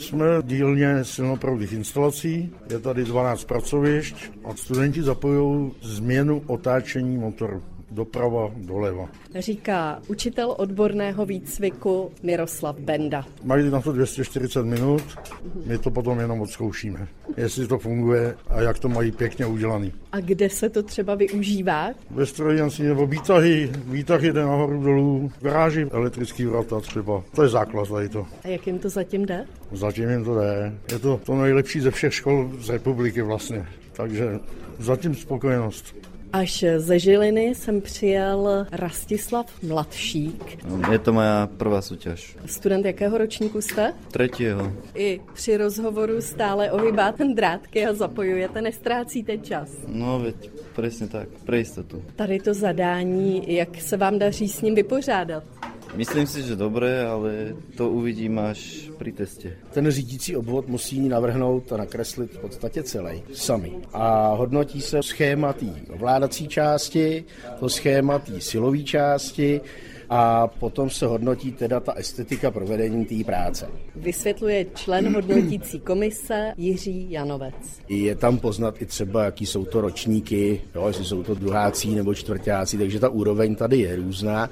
Jsme dílně silnoproudých instalací, je tady 12 pracovišť a studenti zapojují změnu otáčení motoru doprava, doleva. Říká učitel odborného výcviku Miroslav Benda. Mají na to 240 minut, my to potom jenom odzkoušíme, jestli to funguje a jak to mají pěkně udělaný. A kde se to třeba využívá? Ve strojírenství nebo výtahy, výtah jde nahoru dolů, v garáži elektrický vrata třeba. To je základ tady to. A jak jim to zatím jde? Zatím jim to jde. Je to to nejlepší ze všech škol z republiky vlastně. Takže zatím spokojenost. Až ze Žiliny jsem přijel Rastislav Mladšík. Je to moja prvá soutěž. Student jakého ročníku jste? Třetího. I při rozhovoru stále ohybáte drátky a zapojujete, nestrácíte čas. No, veď, přesně tak, pro jistotu. Tady to zadání, jak se vám daří s ním vypořádat? Myslím si, že dobré, ale to uvidím až při testě. Ten řídící obvod musí navrhnout a nakreslit v podstatě celý, sami. A hodnotí se schéma té ovládací části, to schéma té silové části, a potom se hodnotí teda ta estetika provedení té práce. Vysvětluje člen hodnotící komise Jiří Janovec. Je tam poznat i třeba, jaký jsou to ročníky, jo, jestli jsou to druhácí nebo čtvrtáci, takže ta úroveň tady je různá.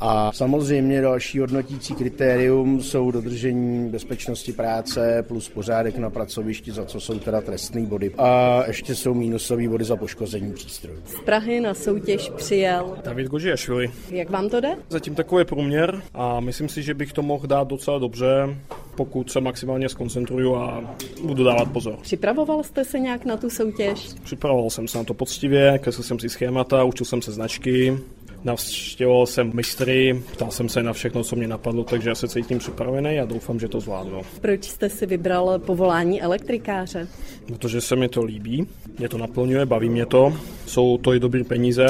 A samozřejmě další hodnotící kritérium jsou dodržení bezpečnosti práce plus pořádek na pracovišti, za co jsou teda trestné body. A ještě jsou mínusové body za poškození přístrojů. Z Prahy na soutěž přijel David Gožiašvili. Jak vám to jde? Zatím takový průměr a myslím si, že bych to mohl dát docela dobře, pokud se maximálně skoncentruju a budu dávat pozor. Připravoval jste se nějak na tu soutěž? Připravoval jsem se na to poctivě, kreslil jsem si schémata, učil jsem se značky, Navštěvoval jsem mistry, ptal jsem se na všechno, co mě napadlo, takže já se cítím připravený a doufám, že to zvládnu. Proč jste si vybral povolání elektrikáře? Protože se mi to líbí, mě to naplňuje, baví mě to, jsou to i dobré peníze,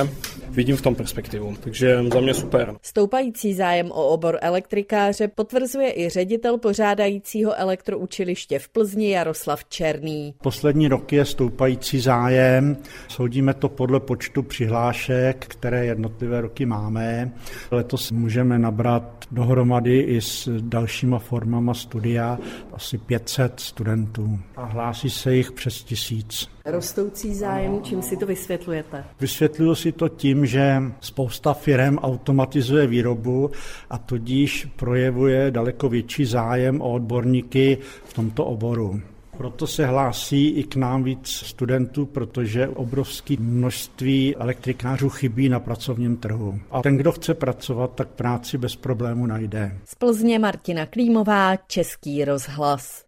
vidím v tom perspektivu, takže za mě super. Stoupající zájem o obor elektrikáře potvrzuje i ředitel pořádajícího elektroučiliště v Plzni Jaroslav Černý. Poslední rok je stoupající zájem, soudíme to podle počtu přihlášek, které jednotlivé roky máme. Letos můžeme nabrat dohromady i s dalšíma formama studia asi 500 studentů a hlásí se jich přes tisíc. Rostoucí zájem, čím si to vysvětlujete? Vysvětluju si to tím, že spousta firm automatizuje výrobu a tudíž projevuje daleko větší zájem o odborníky v tomto oboru. Proto se hlásí i k nám víc studentů, protože obrovské množství elektrikářů chybí na pracovním trhu. A ten, kdo chce pracovat, tak práci bez problému najde. Z Plzně Martina Klímová, Český rozhlas.